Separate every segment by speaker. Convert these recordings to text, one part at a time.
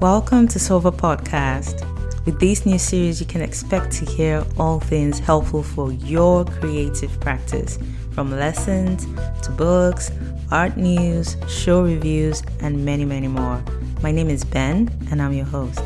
Speaker 1: Welcome to Sova Podcast. With this new series, you can expect to hear all things helpful for your creative practice from lessons to books, art news, show reviews, and many, many more. My name is Ben, and I'm your host.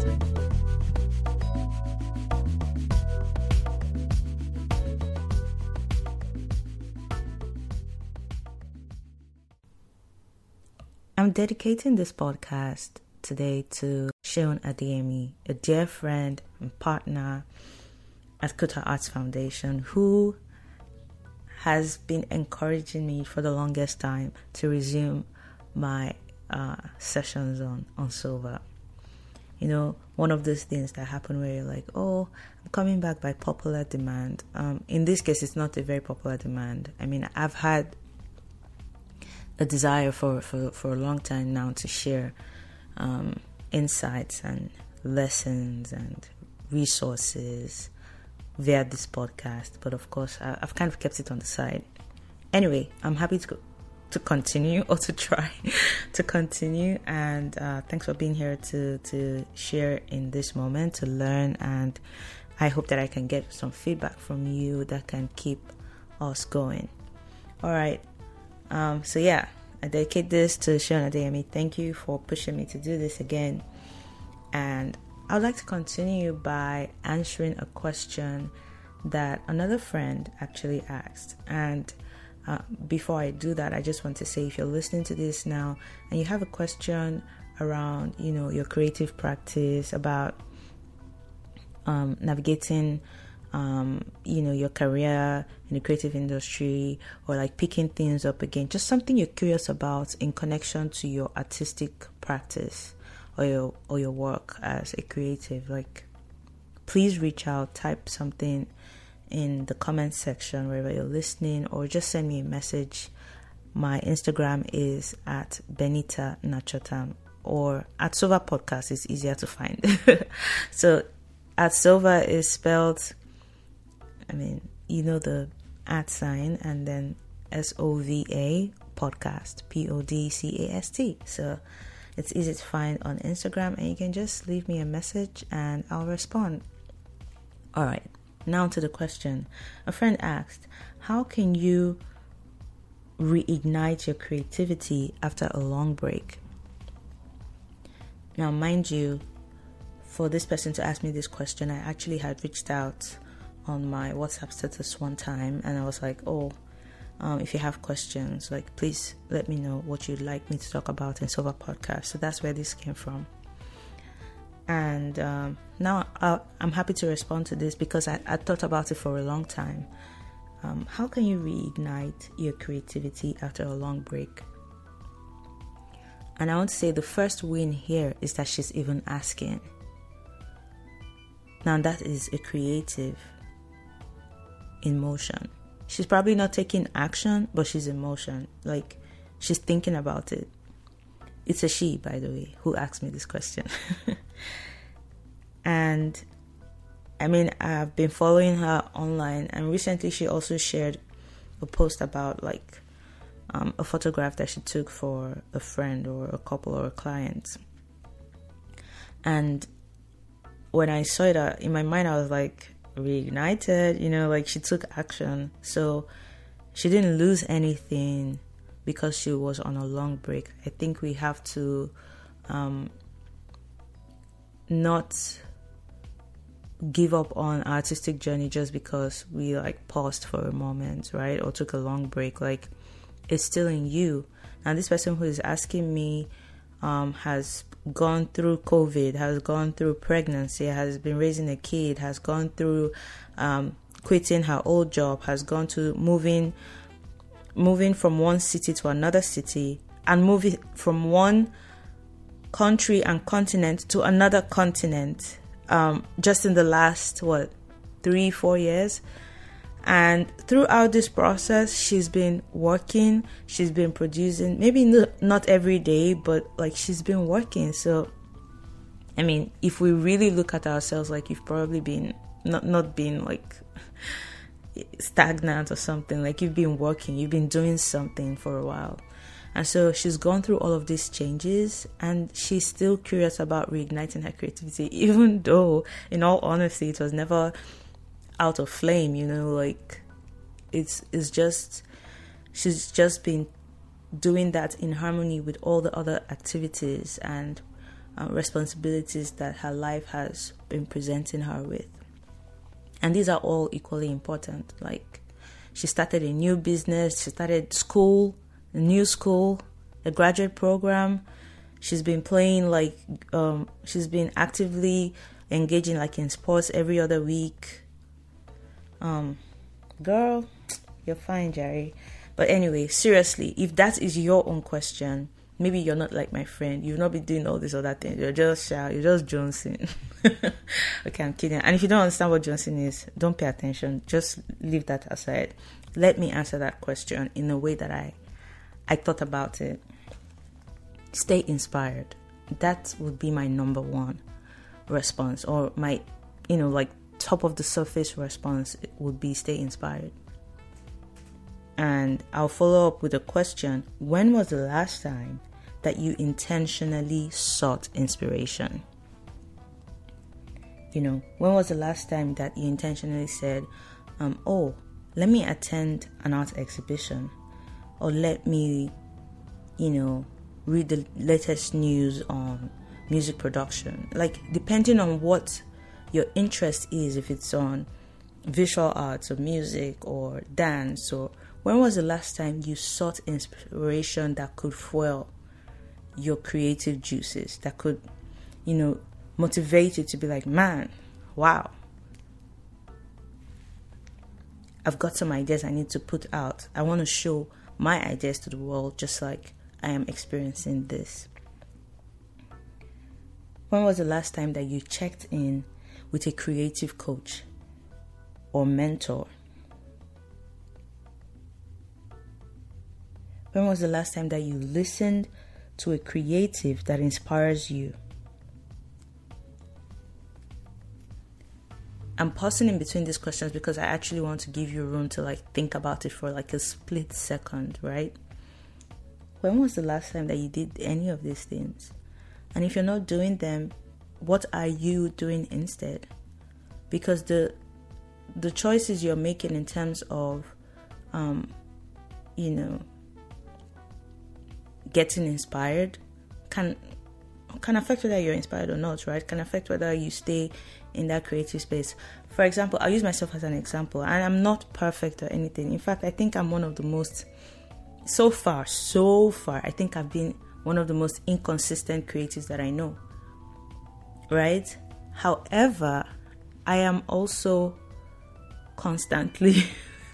Speaker 1: I'm dedicating this podcast today to Seun Adeyemi, a dear friend and partner at Kuta Arts Foundation, who has been encouraging me for the longest time to resume my uh, sessions on, on Sova. You know, one of those things that happen where you're like, oh, I'm coming back by popular demand. Um, in this case, it's not a very popular demand. I mean, I've had a desire for, for, for a long time now to share um, insights and lessons and resources via this podcast. But of course, I, have kind of kept it on the side. Anyway, I'm happy to to continue or to try to continue. And uh, thanks for being here to to share in this moment to learn. And I hope that I can get some feedback from you that can keep us going. All right. Um, so yeah, I dedicate this to Seun Adeyemi. Thank you for pushing me to do this again. And I would like to continue by answering a question that another friend actually asked. And uh, before I do that, I just want to say if you're listening to this now and you have a question around, you know, your creative practice about um, navigating um, you know, your career in the creative industry or like picking things up again, just something you're curious about in connection to your artistic practice or your or your work as a creative, like please reach out, type something in the comment section wherever you're listening or just send me a message. My Instagram is at Benita Nnachortam or at Sova Podcast is easier to find. so at Sova is spelled I mean, you know the at sign and then S O V A podcast, P O D C A S T. So it's easy to find on Instagram, and you can just leave me a message and I'll respond. All right, now to the question. A friend asked, How can you reignite your creativity after a long break? Now, mind you, for this person to ask me this question, I actually had reached out on my WhatsApp status one time, and I was like, oh, um, if you have questions, like please let me know what you'd like me to talk about in Sova Podcast. So that's where this came from. And um, now I, am happy to respond to this because I, I, thought about it for a long time. Um, how can you reignite your creativity after a long break? And I want to say the first win here is that she's even asking. Now, that is a creative in motion. She's probably not taking action, but she's in motion. Like she's thinking about it. It's a she, by the way, who asked me this question. and I mean, I've been following her online, and recently she also shared a post about like um, a photograph that she took for a friend or a couple or a client. And when I saw it, in my mind, I was like, reignited, you know, like she took action. So she didn't lose anything because she was on a long break. I think we have to um, not give up on artistic journey just because we like paused for a moment, right? Or took a long break. Like it's still in you. Now this person who is asking me um, has gone through COVID, has gone through pregnancy, has been raising a kid, has gone through um, quitting her old job, has gone to moving moving from one city to another city and moving from one country and continent to another continent um, just in the last what three four years and throughout this process, she's been working, she's been producing, maybe not every day, but like she's been working. So, I mean, if we really look at ourselves, like you've probably been not, not been like stagnant or something, like you've been working, you've been doing something for a while. And so she's gone through all of these changes and she's still curious about reigniting her creativity, even though, in all honesty, it was never out of flame, you know, like it's it's just she's just been doing that in harmony with all the other activities and uh, responsibilities that her life has been presenting her with. And these are all equally important. Like, she started a new business, she started school, a new school, a graduate program. She's been playing, like, um, she's been actively engaging, like, in sports every other week. Um, girl, you're fine, Jerry. But anyway, seriously, if that is your own question, maybe you're not like my friend. You've not been doing all these other things. You're just shy. You're just Johnson. okay, I'm kidding. And if you don't understand what Johnson is, don't pay attention. Just leave that aside. Let me answer that question in a way that I, I thought about it. Stay inspired. That would be my number one response, or my, you know, like top of the surface response would be stay inspired. And I'll follow up with a question When was the last time that you intentionally sought inspiration? You know, when was the last time that you intentionally said, um, Oh, let me attend an art exhibition? Or let me, you know, read the latest news on music production? Like, depending on what your interest is, if it's on visual arts or music or dance or when was the last time you sought inspiration that could fuel your creative juices, that could, you know, motivate you to be like, man, wow, I've got some ideas I need to put out. I want to show my ideas to the world just like I am experiencing this. When was the last time that you checked in with a creative coach or mentor? When was the last time that you listened to a creative that inspires you? I'm pausing in between these questions because I actually want to give you room to like think about it for like a split second, right? When was the last time that you did any of these things? And if you're not doing them, what are you doing instead? Because the the choices you're making in terms of um, you know getting inspired can can affect whether you're inspired or not, right? Can affect whether you stay in that creative space. For example, I'll use myself as an example, and I'm not perfect or anything. In fact, I think I'm one of the most, so far, so far, I think I've been one of the most inconsistent creatives that I know, right? However, I am also constantly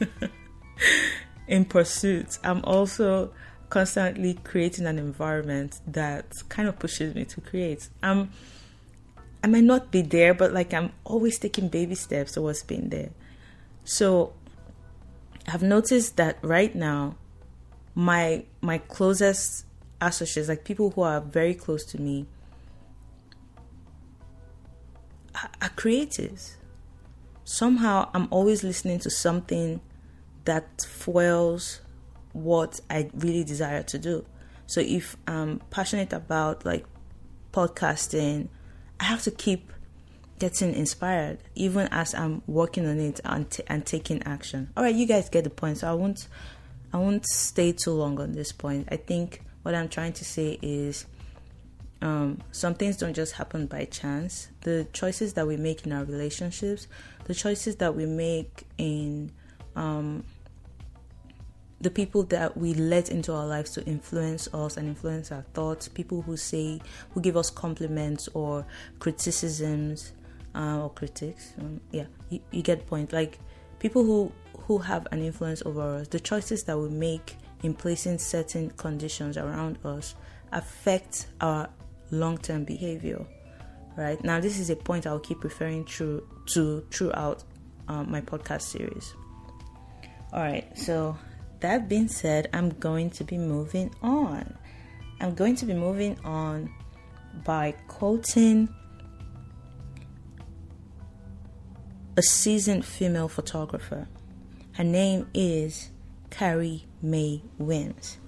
Speaker 1: in pursuit. I'm also constantly creating an environment that kind of pushes me to create. Um, I might not be there, but like I'm always taking baby steps towards being there. So I've noticed that right now, my my closest associates, like people who are very close to me, are, creatives. Somehow, I'm always listening to something that foils what I really desire to do. So if I'm passionate about like podcasting, I have to keep getting inspired even as I'm working on it and, t- and taking action. All right, you guys get the point. So I won't I won't stay too long on this point. I think what I'm trying to say is um, some things don't just happen by chance. The choices that we make in our relationships, the choices that we make in um, the people that we let into our lives to influence us and influence our thoughts, people who say, who give us compliments or criticisms uh, or critics. Um, yeah, you, you get point. Like people who who have an influence over us, the choices that we make in placing certain conditions around us affect our long-term behavior. Right now, this is a point I'll keep referring to to throughout um, my podcast series. All right, so that being said, I'm going to be moving on. I'm going to be moving on by quoting a seasoned female photographer. Her name is Carrie Mae Weems.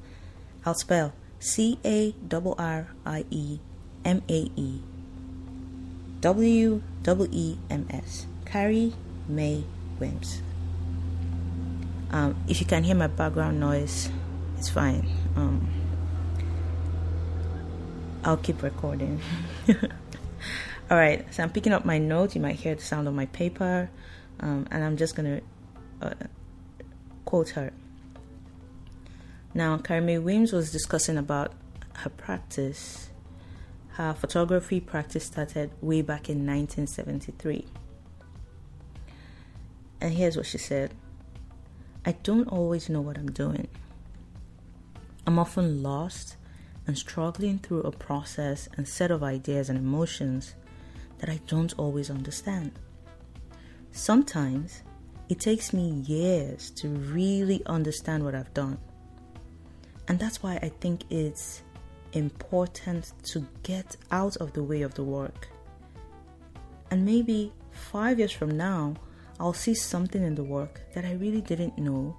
Speaker 1: I'll spell C A R R I E M A E W E E M S. Carrie Mae Weems. Um, if you can hear my background noise, it's fine. Um, I'll keep recording. All right, so I'm picking up my notes. You might hear the sound of my paper, um, and I'm just gonna uh, quote her. Now, Carrie Mae Weems was discussing about her practice. Her photography practice started way back in 1973. And here's what she said I don't always know what I'm doing. I'm often lost and struggling through a process and set of ideas and emotions that I don't always understand. Sometimes it takes me years to really understand what I've done. And that's why I think it's important to get out of the way of the work. And maybe five years from now, I'll see something in the work that I really didn't know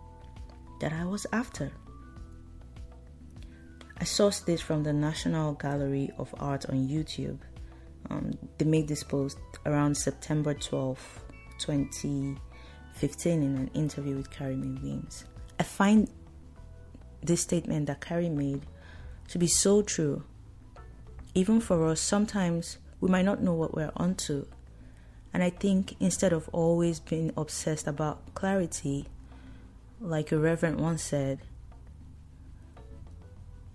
Speaker 1: that I was after. I sourced this from the National Gallery of Art on YouTube. Um, they made this post around September 12, 2015, in an interview with Carrie Mae Weems. I find this statement that Carrie made to be so true. Even for us, sometimes we might not know what we're onto. And I think instead of always being obsessed about clarity, like a reverend once said,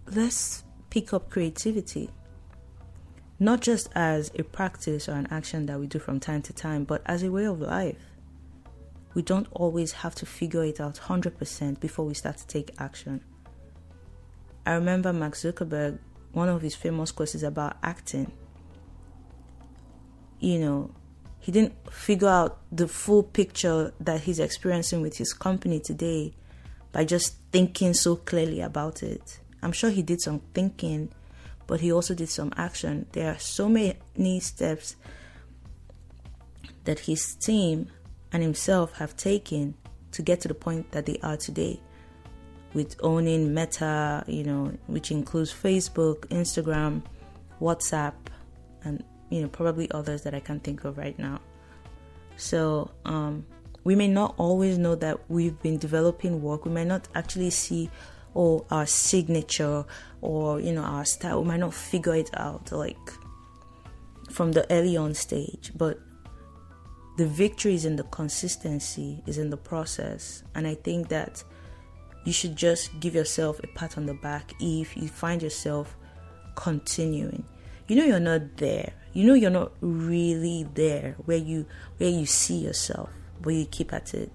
Speaker 1: let's pick up creativity. Not just as a practice or an action that we do from time to time, but as a way of life. We don't always have to figure it out 100% before we start to take action. I remember Mark Zuckerberg, one of his famous quotes is about acting. You know, he didn't figure out the full picture that he's experiencing with his company today by just thinking so clearly about it. I'm sure he did some thinking, but he also did some action. There are so many steps that his team and himself have taken to get to the point that they are today with owning Meta, you know, which includes Facebook, Instagram, WhatsApp, and you know, probably others that I can't think of right now. So, um, we may not always know that we've been developing work. We may not actually see or our signature or you know our style we might not figure it out like from the early on stage but the victory is in the consistency is in the process and i think that you should just give yourself a pat on the back if you find yourself continuing you know you're not there you know you're not really there where you where you see yourself but you keep at it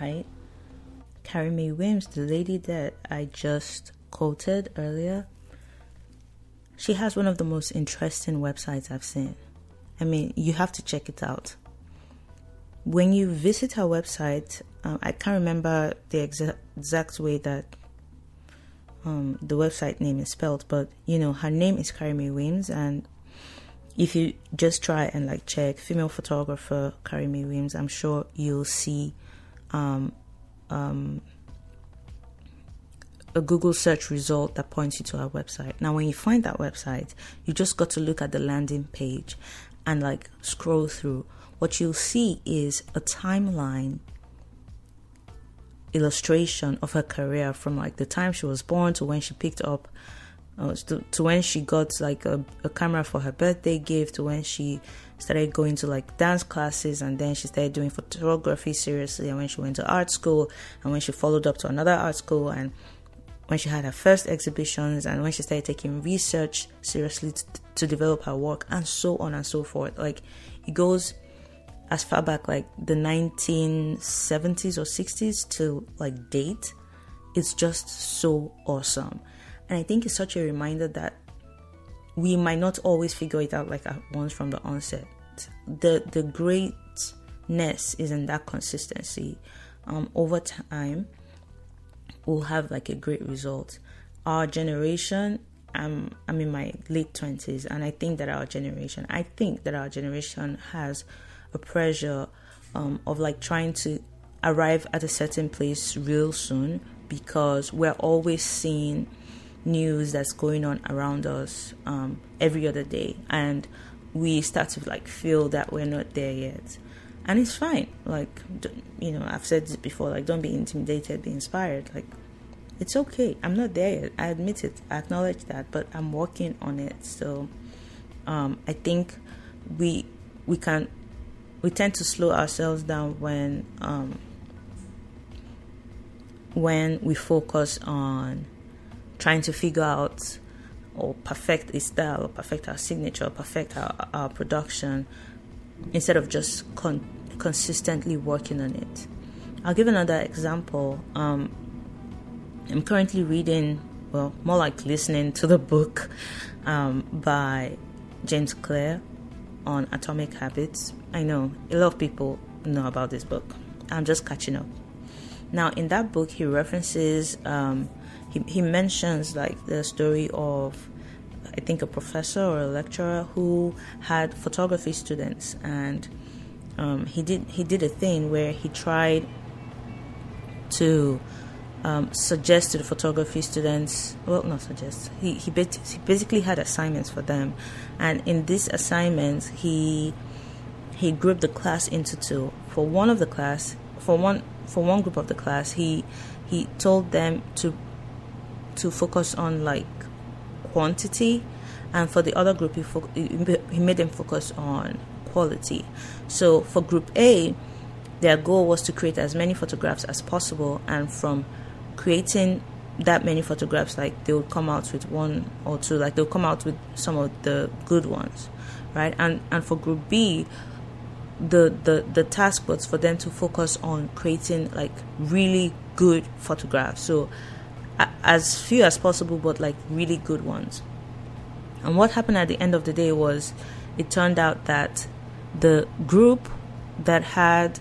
Speaker 1: right Carrie Mae Weems, the lady that I just quoted earlier, she has one of the most interesting websites I've seen. I mean, you have to check it out. When you visit her website, um, I can't remember the exa- exact way that um, the website name is spelled, but you know, her name is Carrie Mae Weems, and if you just try and like check female photographer Carrie Mae Weems, I'm sure you'll see um, um, a Google search result that points you to our website. Now, when you find that website, you just got to look at the landing page and like scroll through. What you'll see is a timeline illustration of her career from like the time she was born to when she picked up uh, to, to when she got like a, a camera for her birthday gift to when she started going to like dance classes and then she started doing photography seriously and when she went to art school and when she followed up to another art school and when she had her first exhibitions and when she started taking research seriously to, to develop her work and so on and so forth. Like it goes as far back like the 1970s or 60s to like date it's just so awesome and i think it's such a reminder that we might not always figure it out like at once from the onset. The the greatness is in that consistency. Um, over time, we'll have like a great result. Our generation, I'm I'm in my late twenties, and I think that our generation, I think that our generation has a pressure um, of like trying to arrive at a certain place real soon because we're always seeing news that's going on around us um, every other day, and we start to like feel that we're not there yet. And it's fine. Like, you know, I've said this before. Like, don't be intimidated. Be inspired. Like, it's okay. I'm not there yet. I admit it. I acknowledge that, but I'm working on it. So, um, I think we we can we tend to slow ourselves down when um, when we focus on trying to figure out or perfect a style or perfect our signature or perfect our, our production instead of just con- consistently working on it. I'll give another example. Um, I'm currently reading, well, more like listening to the book um, by James Clear on atomic habits. I know a lot of people know about this book. I'm just catching up. Now, in that book, he references, um, he, he mentions like the story of, I think, a professor or a lecturer who had photography students, and um, he did he did a thing where he tried to um, suggest to the photography students, well, not suggest, he, he, he basically had assignments for them. And in these assignments, he he grouped the class into two. For one of the class, for one for one group of the class, he he told them to to focus on like quantity, and for the other group, he fo- he made them focus on quality. So for group A, their goal was to create as many photographs as possible, and from creating that many photographs like they would come out with one or two like they'll come out with some of the good ones right? And and for group b the the the task was for them to focus on creating like really good photographs. So as few as possible but like really good ones. And what happened at the end of the day was it turned out that the group that had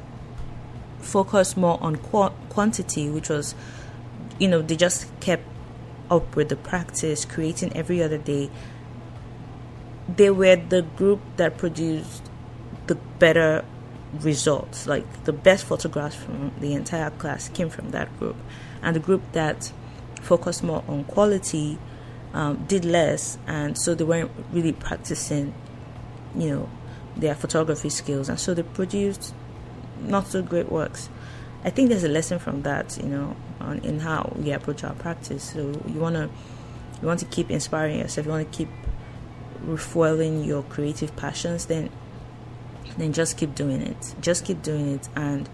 Speaker 1: focused more on qu- quantity which was you know, they just kept up with the practice, creating every other day. They were the group that produced the better results. Like the best photographs from the entire class came from that group. And the group that focused more on quality um, did less, and so they weren't really practicing, you know, their photography skills. And so they produced not so great works. I think there's a lesson from that, you know, on in how we approach our practice. So you wanna you want to keep inspiring yourself. You want to keep refueling your creative passions. Then then just keep doing it. Just keep doing it and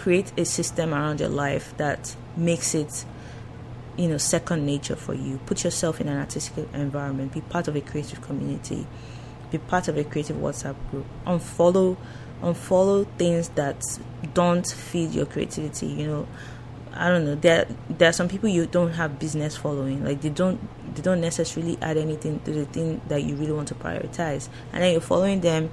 Speaker 1: create a system around your life that makes it you know second nature for you put yourself in an artistic environment be part of a creative community be part of a creative whatsapp group unfollow unfollow things that don't feed your creativity you know I don't know. There there are some people you don't have business following. Like they don't they don't necessarily add anything to the thing that you really want to prioritize. And then you're following them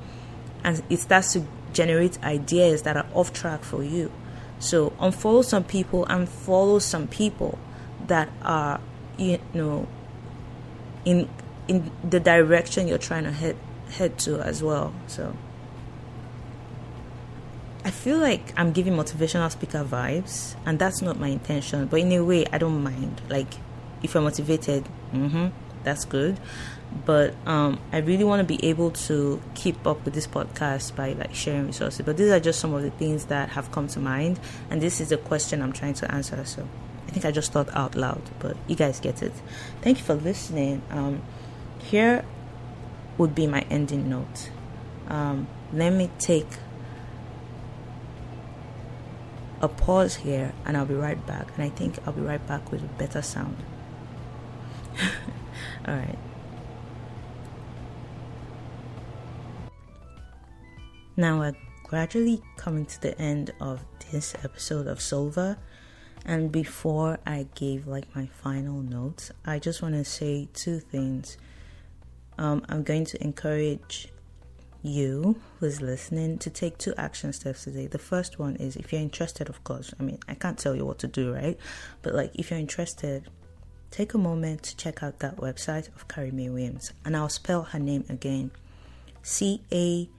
Speaker 1: and it starts to generate ideas that are off track for you. So unfollow some people and follow some people that are you know in in the direction you're trying to head head to as well. So I feel like I'm giving motivational speaker vibes, and that's not my intention. But in a way, I don't mind. Like, if you're motivated, mm-hmm, that's good. But um, I really want to be able to keep up with this podcast by like sharing resources. But these are just some of the things that have come to mind, and this is the question I'm trying to answer. So I think I just thought out loud, but you guys get it. Thank you for listening. Um, here would be my ending note. Um, let me take a pause here and I'll be right back. And I think I'll be right back with a better sound. All right. Now we're gradually coming to the end of this episode of Sova. And before I give like my final notes, I just want to say two things. Um, I'm going to encourage you who's listening to take two action steps today. The first one is if you're interested, of course. I mean, I can't tell you what to do, right? But like, if you're interested, take a moment to check out that website of Carrie Mae Williams, and I'll spell her name again: C A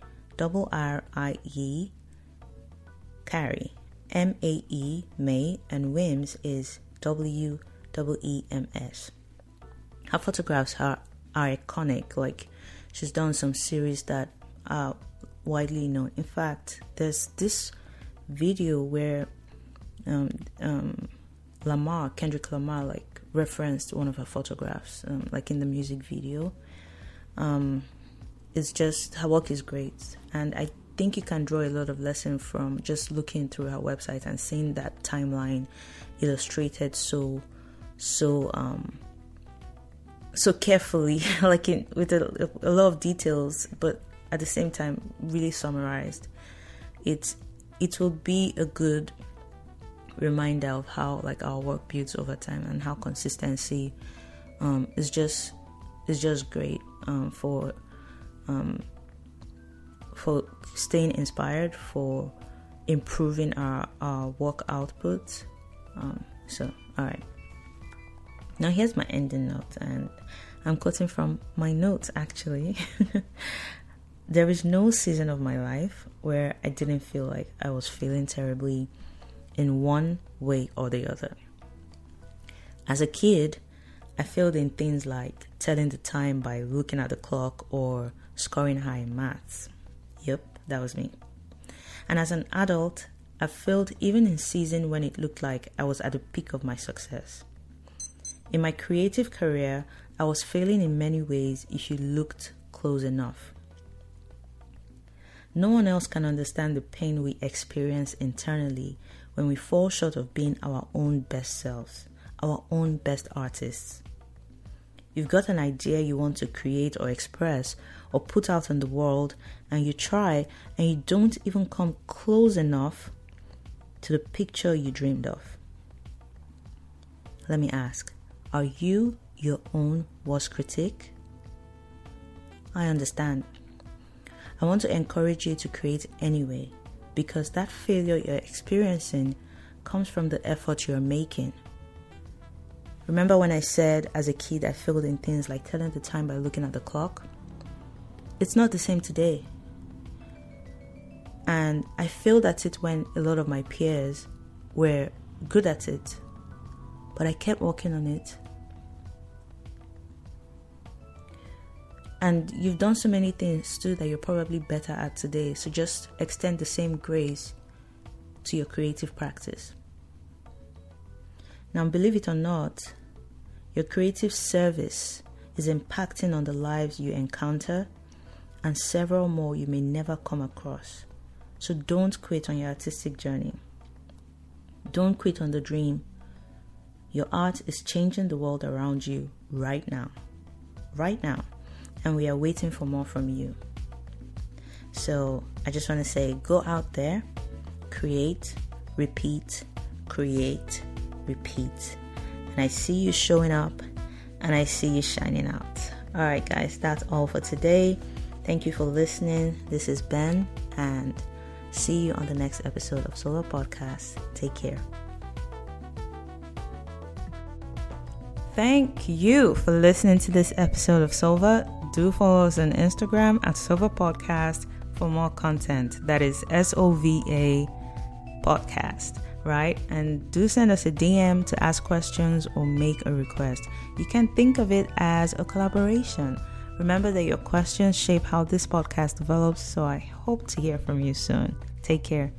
Speaker 1: R R I E Carrie M A E May, and Weems is W W E M S. Her photographs are, are iconic. Like she's done some series that are widely known. In fact, there's this video where um, um, Lamar, Kendrick Lamar, like referenced one of her photographs, um, like in the music video. Um, it's just her work is great, and I think you can draw a lot of lesson from just looking through her website and seeing that timeline illustrated so so um so carefully like in, with a, a lot of details but at the same time really summarized it's it will be a good reminder of how like our work builds over time and how consistency um, is just is just great um, for um, for staying inspired for improving our, our work output um, so all right now here's my ending note and i'm quoting from my notes actually there is no season of my life where i didn't feel like i was feeling terribly in one way or the other. As a kid, I failed in things like telling the time by looking at the clock or scoring high in maths. Yep, that was me. And as an adult, I failed even in season when it looked like I was at the peak of my success. In my creative career, I was failing in many ways if you looked close enough. No one else can understand the pain we experience internally when we fall short of being our own best selves, our own best artists. You've got an idea you want to create or express or put out in the world, and you try and you don't even come close enough to the picture you dreamed of. Let me ask are you your own worst critic? I understand. I want to encourage you to create anyway because that failure you're experiencing comes from the effort you're making. Remember when I said as a kid I failed in things like telling the time by looking at the clock? It's not the same today. And I failed at it when a lot of my peers were good at it. But I kept working on it And you've done so many things too that you're probably better at today. So just extend the same grace to your creative practice. Now, believe it or not, your creative service is impacting on the lives you encounter and several more you may never come across. So don't quit on your artistic journey. Don't quit on the dream. Your art is changing the world around you right now. Right now and we are waiting for more from you. So I just want to say go out there, create, repeat, create, repeat. And I see you showing up and I see you shining out. All right, guys, that's all for today. Thank you for listening. This is Ben, and see you on the next episode of Sova Podcast. Take care. Thank you for listening to this episode of Sova do follow us on Instagram at Sova Podcast for more content. That is S O V A Podcast, right? And do send us a DM to ask questions or make a request. You can think of it as a collaboration. Remember that your questions shape how this podcast develops, so I hope to hear from you soon. Take care.